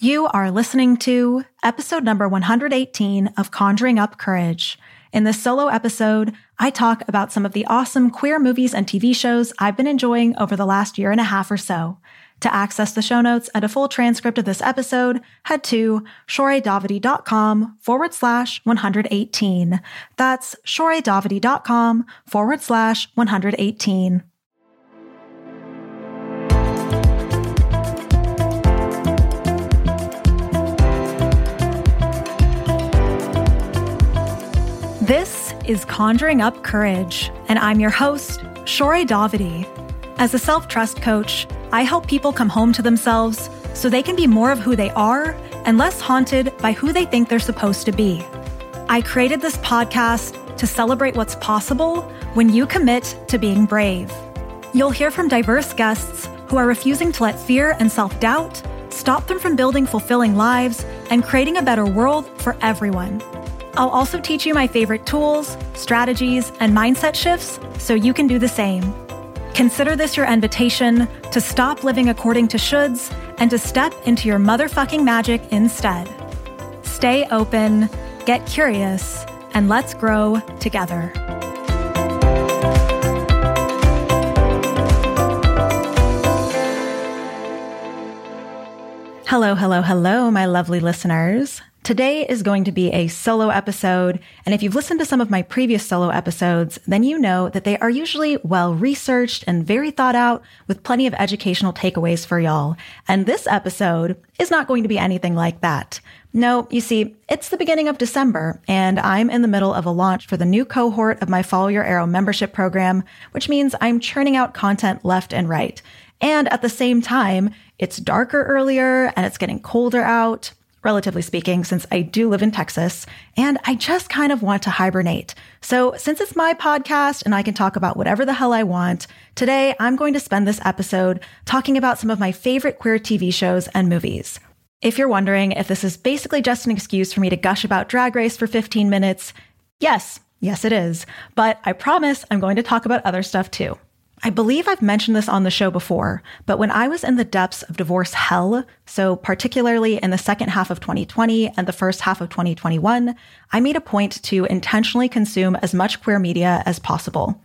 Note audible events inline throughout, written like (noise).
You are listening to episode number 118 of Conjuring Up Courage. In this solo episode, I talk about some of the awesome queer movies and TV shows I've been enjoying over the last year and a half or so. To access the show notes and a full transcript of this episode, head to shohrehdavidi.com forward slash 118. That's shohrehdavidi.com forward slash 118. This is Conjuring Up Courage, and I'm your host, Shohreh Davidi. As a self trust coach, I help people come home to themselves so they can be more of who they are and less haunted by who they think they're supposed to be. I created this podcast to celebrate what's possible when you commit to being brave. You'll hear from diverse guests who are refusing to let fear and self doubt stop them from building fulfilling lives and creating a better world for everyone. I'll also teach you my favorite tools, strategies, and mindset shifts so you can do the same. Consider this your invitation to stop living according to shoulds and to step into your motherfucking magic instead. Stay open, get curious, and let's grow together. Hello, hello, hello, my lovely listeners. Today is going to be a solo episode, and if you've listened to some of my previous solo episodes, then you know that they are usually well researched and very thought out with plenty of educational takeaways for y'all. And this episode is not going to be anything like that. No, you see, it's the beginning of December, and I'm in the middle of a launch for the new cohort of my Follow Your Arrow membership program, which means I'm churning out content left and right. And at the same time, it's darker earlier and it's getting colder out relatively speaking, since I do live in Texas and I just kind of want to hibernate. So since it's my podcast and I can talk about whatever the hell I want, today I'm going to spend this episode talking about some of my favorite queer TV shows and movies. If you're wondering if this is basically just an excuse for me to gush about Drag Race for 15 minutes, yes, yes it is. But I promise I'm going to talk about other stuff too. I believe I've mentioned this on the show before, but when I was in the depths of divorce hell, so particularly in the second half of 2020 and the first half of 2021, I made a point to intentionally consume as much queer media as possible.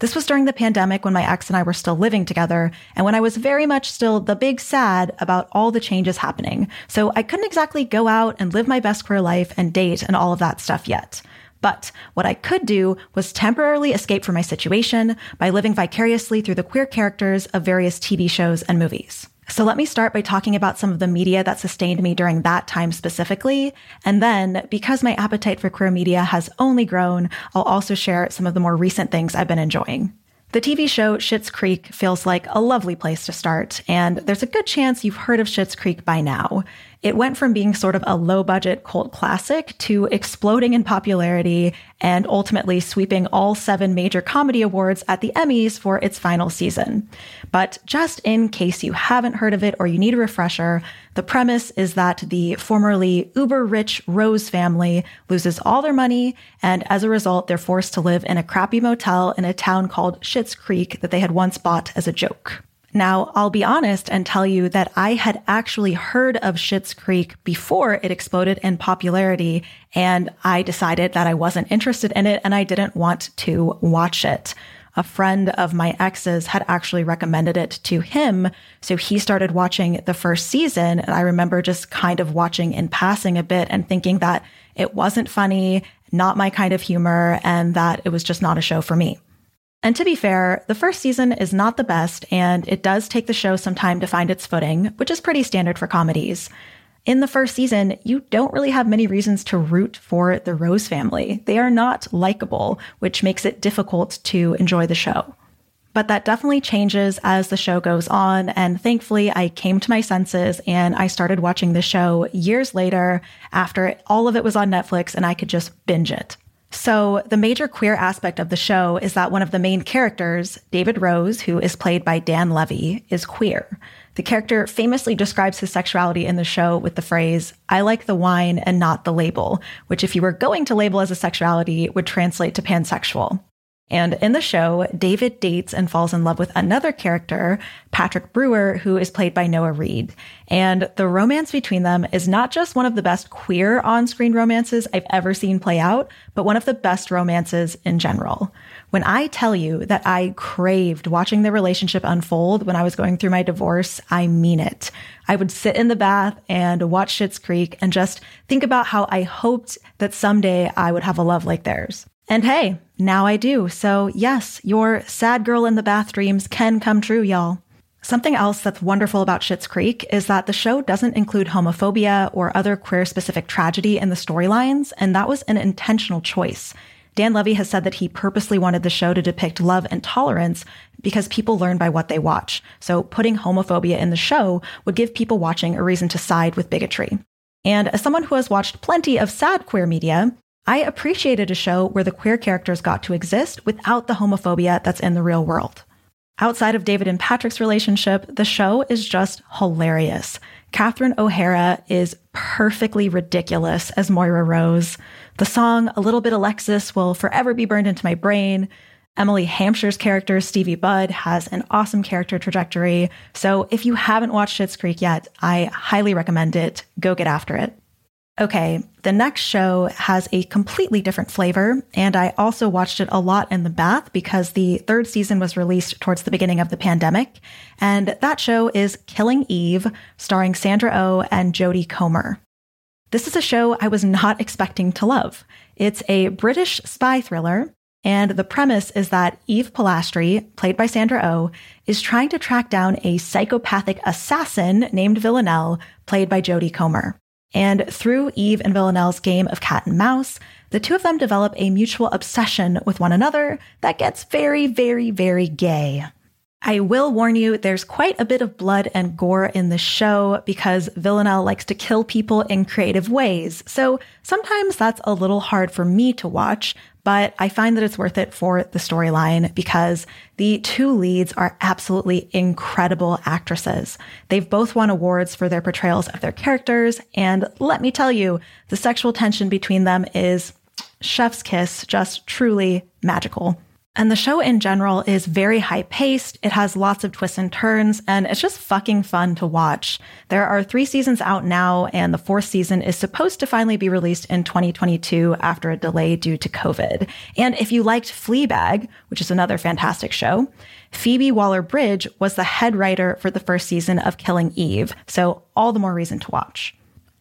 This was during the pandemic when my ex and I were still living together, and when I was very much still the big sad about all the changes happening. So I couldn't exactly go out and live my best queer life and date and all of that stuff yet. But what I could do was temporarily escape from my situation by living vicariously through the queer characters of various TV shows and movies. So let me start by talking about some of the media that sustained me during that time specifically. And then, because my appetite for queer media has only grown, I'll also share some of the more recent things I've been enjoying. The TV show Schitt's Creek feels like a lovely place to start, and there's a good chance you've heard of Schitt's Creek by now. It went from being sort of a low budget cult classic to exploding in popularity and ultimately sweeping all seven major comedy awards at the Emmys for its final season. But just in case you haven't heard of it or you need a refresher, the premise is that the formerly uber rich Rose family loses all their money, and as a result, they're forced to live in a crappy motel in a town called Schitt's Creek that they had once bought as a joke. Now, I'll be honest and tell you that I had actually heard of Schitt's Creek before it exploded in popularity, and I decided that I wasn't interested in it and I didn't want to watch it. A friend of my ex's had actually recommended it to him, so he started watching the first season, and I remember just kind of watching in passing a bit and thinking that it wasn't funny, not my kind of humor, and that it was just not a show for me. And to be fair, the first season is not the best, and it does take the show some time to find its footing, which is pretty standard for comedies. In the first season, you don't really have many reasons to root for the Rose family. They are not likable, which makes it difficult to enjoy the show. But that definitely changes as the show goes on. And thankfully, I came to my senses and I started watching the show years later after all of it was on Netflix and I could just binge it. So, the major queer aspect of the show is that one of the main characters, David Rose, who is played by Dan Levy, is queer. The character famously describes his sexuality in the show with the phrase, I like the wine and not the label, which, if you were going to label as a sexuality, would translate to pansexual. And in the show, David dates and falls in love with another character, Patrick Brewer, who is played by Noah Reid. And the romance between them is not just one of the best queer on screen romances I've ever seen play out, but one of the best romances in general. When I tell you that I craved watching the relationship unfold when I was going through my divorce, I mean it. I would sit in the bath and watch Schitt's Creek and just think about how I hoped that someday I would have a love like theirs. And hey, now I do. So yes, your sad girl in the bath dreams can come true, y'all. Something else that's wonderful about Schitt's Creek is that the show doesn't include homophobia or other queer specific tragedy in the storylines, and that was an intentional choice. Dan Levy has said that he purposely wanted the show to depict love and tolerance because people learn by what they watch. So putting homophobia in the show would give people watching a reason to side with bigotry. And as someone who has watched plenty of sad queer media, I appreciated a show where the queer characters got to exist without the homophobia that's in the real world. Outside of David and Patrick's relationship, the show is just hilarious. Catherine O'Hara is perfectly ridiculous as Moira Rose. The song A Little Bit Alexis will forever be burned into my brain. Emily Hampshire's character, Stevie Budd, has an awesome character trajectory. So if you haven't watched Schitt's Creek yet, I highly recommend it. Go get after it. Okay, the next show has a completely different flavor, and I also watched it a lot in the bath because the third season was released towards the beginning of the pandemic. And that show is Killing Eve, starring Sandra O oh and Jodie Comer. This is a show I was not expecting to love. It's a British spy thriller, and the premise is that Eve Polastri, played by Sandra O, oh, is trying to track down a psychopathic assassin named Villanelle, played by Jodie Comer. And through Eve and Villanelle's game of cat and mouse, the two of them develop a mutual obsession with one another that gets very, very, very gay. I will warn you, there's quite a bit of blood and gore in the show because Villanelle likes to kill people in creative ways. So sometimes that's a little hard for me to watch, but I find that it's worth it for the storyline because the two leads are absolutely incredible actresses. They've both won awards for their portrayals of their characters. And let me tell you, the sexual tension between them is chef's kiss, just truly magical. And the show in general is very high paced. It has lots of twists and turns, and it's just fucking fun to watch. There are three seasons out now, and the fourth season is supposed to finally be released in 2022 after a delay due to COVID. And if you liked Fleabag, which is another fantastic show, Phoebe Waller Bridge was the head writer for the first season of Killing Eve, so all the more reason to watch.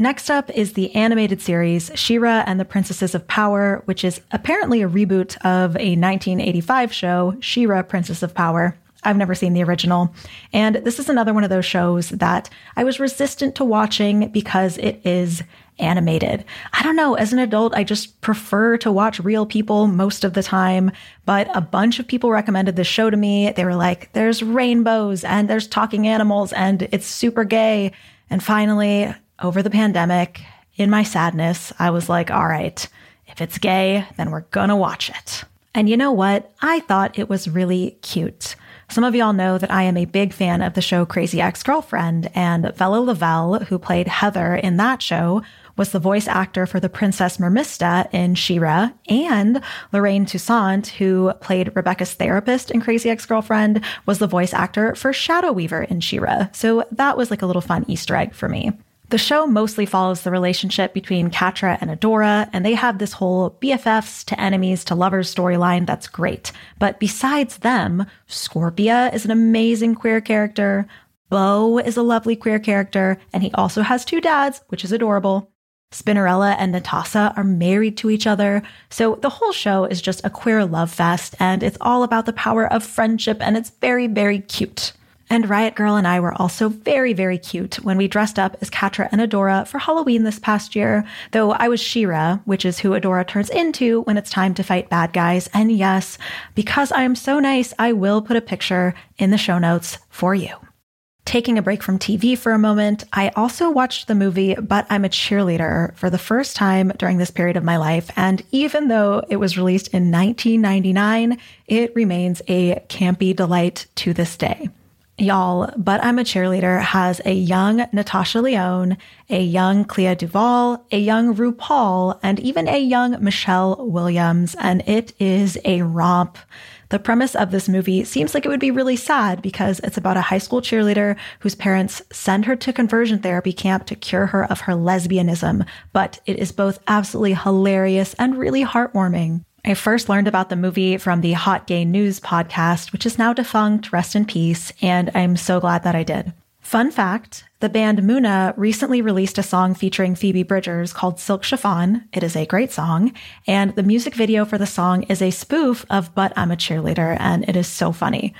Next up is the animated series She-Ra and the Princesses of Power, which is apparently a reboot of a 1985 show, She-Ra Princess of Power. I've never seen the original. And this is another one of those shows that I was resistant to watching because it is animated. I don't know, as an adult, I just prefer to watch real people most of the time. But a bunch of people recommended this show to me. They were like, there's rainbows and there's talking animals and it's super gay. And finally, over the pandemic, in my sadness, I was like, all right, if it's gay, then we're gonna watch it. And you know what? I thought it was really cute. Some of y'all know that I am a big fan of the show Crazy Ex Girlfriend, and Vella Lovell, who played Heather in that show, was the voice actor for the Princess Mermista in She-Ra, and Lorraine Toussaint, who played Rebecca's therapist in Crazy Ex-Girlfriend, was the voice actor for Shadow Weaver in She-Ra. So that was like a little fun Easter egg for me. The show mostly follows the relationship between Catra and Adora, and they have this whole BFFs to enemies to lovers storyline that's great. But besides them, Scorpia is an amazing queer character, Bow is a lovely queer character, and he also has two dads, which is adorable. Spinnerella and Netossa are married to each other. So the whole show is just a queer love fest, and it's all about the power of friendship, and it's very, very cute. And Riot Girl and I were also very, very cute when we dressed up as Catra and Adora for Halloween this past year, though I was She-Ra, which is who Adora turns into when it's time to fight bad guys. And yes, because I am so nice, I will put a picture in the show notes for you. Taking a break from TV for a moment, I also watched the movie But I'm a Cheerleader for the first time during this period of my life. And even though it was released in 1999, it remains a campy delight to this day. Y'all, But I'm a Cheerleader has a young Natasha Lyonne, a young Clea Duvall, a young RuPaul, and even a young Michelle Williams, and it is a romp. The premise of this movie seems like it would be really sad because it's about a high school cheerleader whose parents send her to conversion therapy camp to cure her of her lesbianism, but it is both absolutely hilarious and really heartwarming. I first learned about the movie from the Hot Gay News podcast, which is now defunct, rest in peace, and I'm so glad that I did. Fun fact the band Muna recently released a song featuring Phoebe Bridgers called Silk Chiffon. It is a great song, and the music video for the song is a spoof of But I'm a Cheerleader, and it is so funny.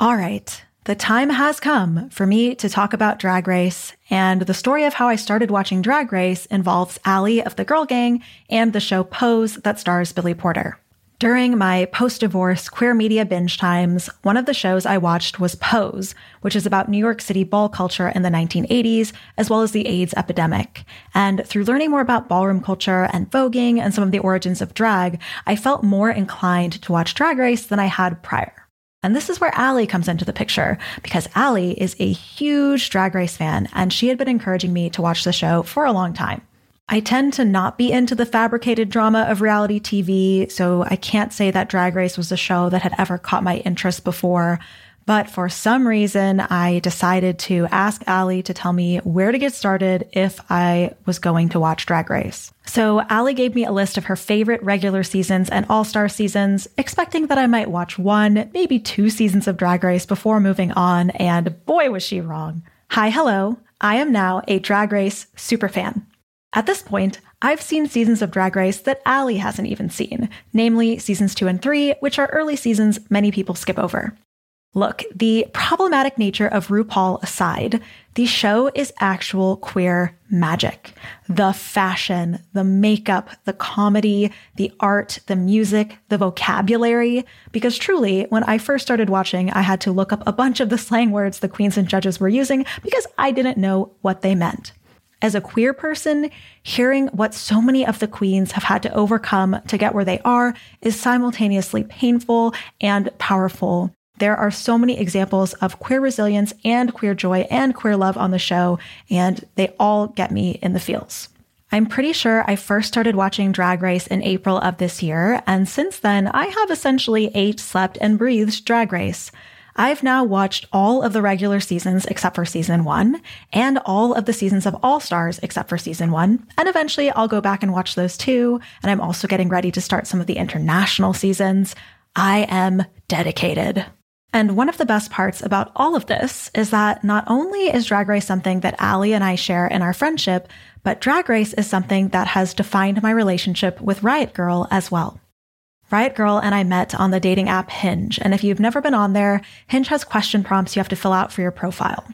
All right, the time has come for me to talk about Drag Race, and the story of how I started watching Drag Race involves Ally of the Girl Gang and the show Pose that stars Billy Porter. During my post divorce queer media binge times, one of the shows I watched was Pose, which is about New York City ball culture in the 1980s, as well as the AIDS epidemic. And through learning more about ballroom culture and voguing and some of the origins of drag, I felt more inclined to watch Drag Race than I had prior. And this is where Ally comes into the picture because Ally is a huge drag race fan and she had been encouraging me to watch the show for a long time. I tend to not be into the fabricated drama of reality TV, so I can't say that Drag Race was a show that had ever caught my interest before. But for some reason, I decided to ask Ally to tell me where to get started if I was going to watch Drag Race. So Ally gave me a list of her favorite regular seasons and all star seasons, expecting that I might watch one, maybe two seasons of Drag Race before moving on. And boy, was she wrong. Hi, hello. I am now a Drag Race superfan. At this point, I've seen seasons of Drag Race that Ally hasn't even seen, namely seasons two and three, which are early seasons many people skip over. Look, the problematic nature of RuPaul aside, the show is actual queer magic. The fashion, the makeup, the comedy, the art, the music, the vocabulary. Because truly, when I first started watching, I had to look up a bunch of the slang words the queens and judges were using because I didn't know what they meant. As a queer person, hearing what so many of the queens have had to overcome to get where they are is simultaneously painful and powerful. There are so many examples of queer resilience and queer joy and queer love on the show, and they all get me in the feels. I'm pretty sure I first started watching Drag Race in April of this year, and since then, I have essentially ate, slept, and breathed Drag Race. I've now watched all of the regular seasons except for season one, and all of the seasons of All Stars except for season one. And eventually I'll go back and watch those too. And I'm also getting ready to start some of the international seasons. I am dedicated. And one of the best parts about all of this is that not only is Drag Race something that Ally and I share in our friendship, but Drag Race is something that has defined my relationship with Riot Girl as well. Riot Girl and I met on the dating app Hinge, and if you've never been on there, Hinge has question prompts you have to fill out for your profile.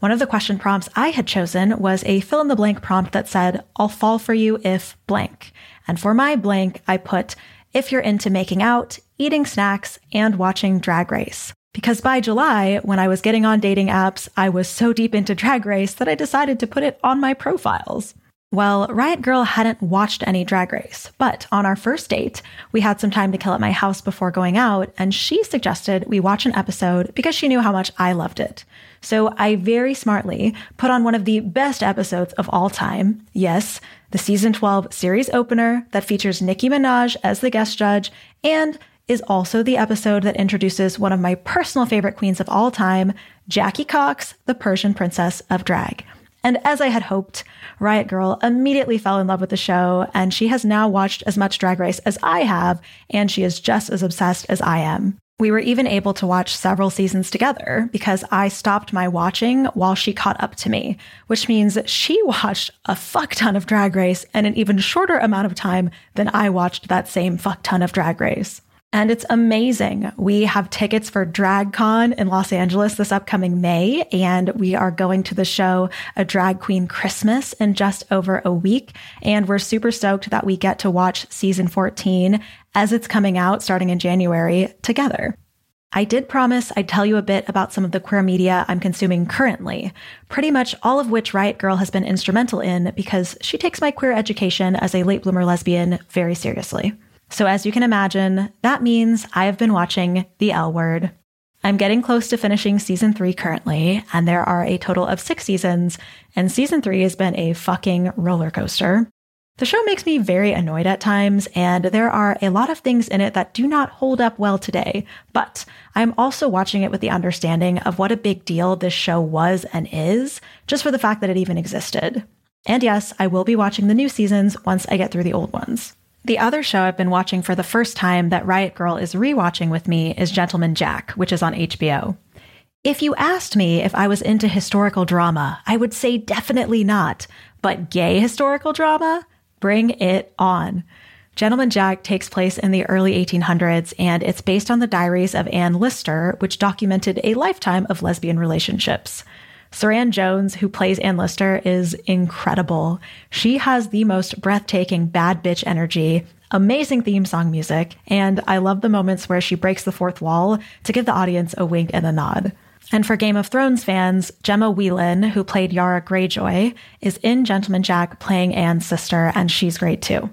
One of the question prompts I had chosen was a fill in the blank prompt that said, I'll fall for you if blank. And for my blank, I put, if you're into making out, eating snacks, and watching Drag Race. Because by July, when I was getting on dating apps, I was so deep into Drag Race that I decided to put it on my profiles. Well, Riot Girl hadn't watched any Drag Race, but on our first date, we had some time to kill at my house before going out, and she suggested we watch an episode because she knew how much I loved it. So I very smartly put on one of the best episodes of all time. Yes, the season 12 series opener that features Nicki Minaj as the guest judge and is also the episode that introduces one of my personal favorite queens of all time, Jackie Cox, the Persian princess of drag. And as I had hoped, Riot Girl immediately fell in love with the show, and she has now watched as much Drag Race as I have, and she is just as obsessed as I am. We were even able to watch several seasons together because I stopped my watching while she caught up to me, which means she (laughs) watched a fuck ton of Drag Race in an even shorter amount of time than I watched that same fuck ton of Drag Race. And it's amazing. We have tickets for DragCon in Los Angeles this upcoming May, and we are going to the show A Drag Queen Christmas in just over a week. And we're super stoked that we get to watch season 14 as it's coming out starting in January together. I did promise I'd tell you a bit about some of the queer media I'm consuming currently, pretty much all of which Riot Girl has been instrumental in because she takes my queer education as a late bloomer lesbian very seriously. So, as you can imagine, that means I have been watching The L Word. I'm getting close to finishing season three currently, and there are a total of six seasons, and season three has been a fucking roller coaster. The show makes me very annoyed at times, and there are a lot of things in it that do not hold up well today. But I'm also watching it with the understanding of what a big deal this show was and is, just for the fact that it even existed. And yes, I will be watching the new seasons once I get through the old ones. The other show I've been watching for the first time that Riot Girl is rewatching with me is Gentleman Jack, which is on HBO. If you asked me if I was into historical drama, I would say definitely not. But gay historical drama? Bring it on. Gentleman Jack takes place in the early 1800s, and it's based on the diaries of Anne Lister, which documented a lifetime of lesbian relationships. Suranne Jones, who plays Anne Lister, is incredible. She has the most breathtaking bad bitch energy, amazing theme song music, and I love the moments where she breaks the fourth wall to give the audience a wink and a nod. And for Game of Thrones fans, Gemma Whelan, who played Yara Greyjoy, is in Gentleman Jack playing Anne's sister, and she's great too.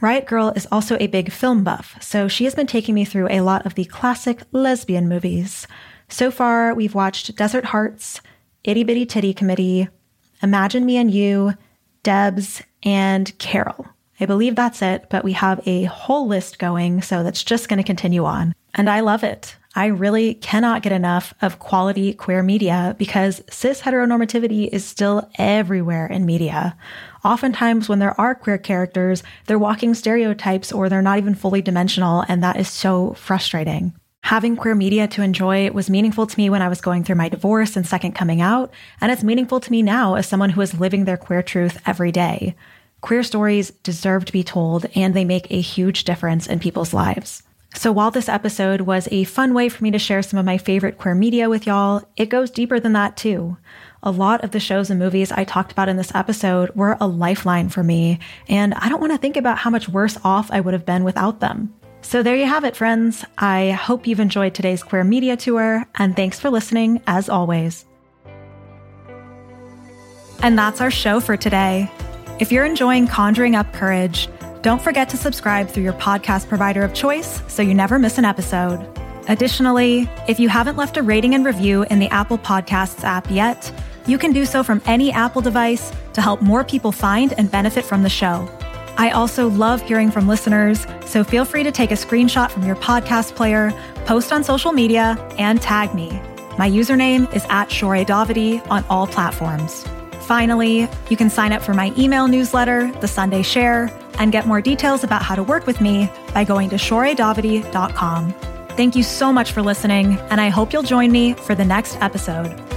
Riot Girl is also a big film buff, so she has been taking me through a lot of the classic lesbian movies. So far, we've watched Desert Hearts, Itty Bitty Titty Committee, Imagine Me and You, Debs, and Carol. I believe that's it, but we have a whole list going, so that's just going to continue on. And I love it. I really cannot get enough of quality queer media because cis heteronormativity is still everywhere in media. Oftentimes, when there are queer characters, they're walking stereotypes or they're not even fully dimensional, and that is so frustrating. Having queer media to enjoy was meaningful to me when I was going through my divorce and second coming out, and it's meaningful to me now as someone who is living their queer truth every day. Queer stories deserve to be told, and they make a huge difference in people's lives. So while this episode was a fun way for me to share some of my favorite queer media with y'all, it goes deeper than that too. A lot of the shows and movies I talked about in this episode were a lifeline for me, and I don't want to think about how much worse off I would have been without them. So there you have it, friends. I hope you've enjoyed today's queer media tour, and thanks for listening as always. And that's our show for today. If you're enjoying Conjuring Up Courage, don't forget to subscribe through your podcast provider of choice so you never miss an episode. Additionally, if you haven't left a rating and review in the Apple Podcasts app yet, you can do so from any Apple device to help more people find and benefit from the show. I also love hearing from listeners, so feel free to take a screenshot from your podcast player, post on social media, and tag me. My username is at Davidi on all platforms. Finally, you can sign up for my email newsletter, The Sunday Share, and get more details about how to work with me by going to shohrehdavidi.com. Thank you so much for listening, and I hope you'll join me for the next episode.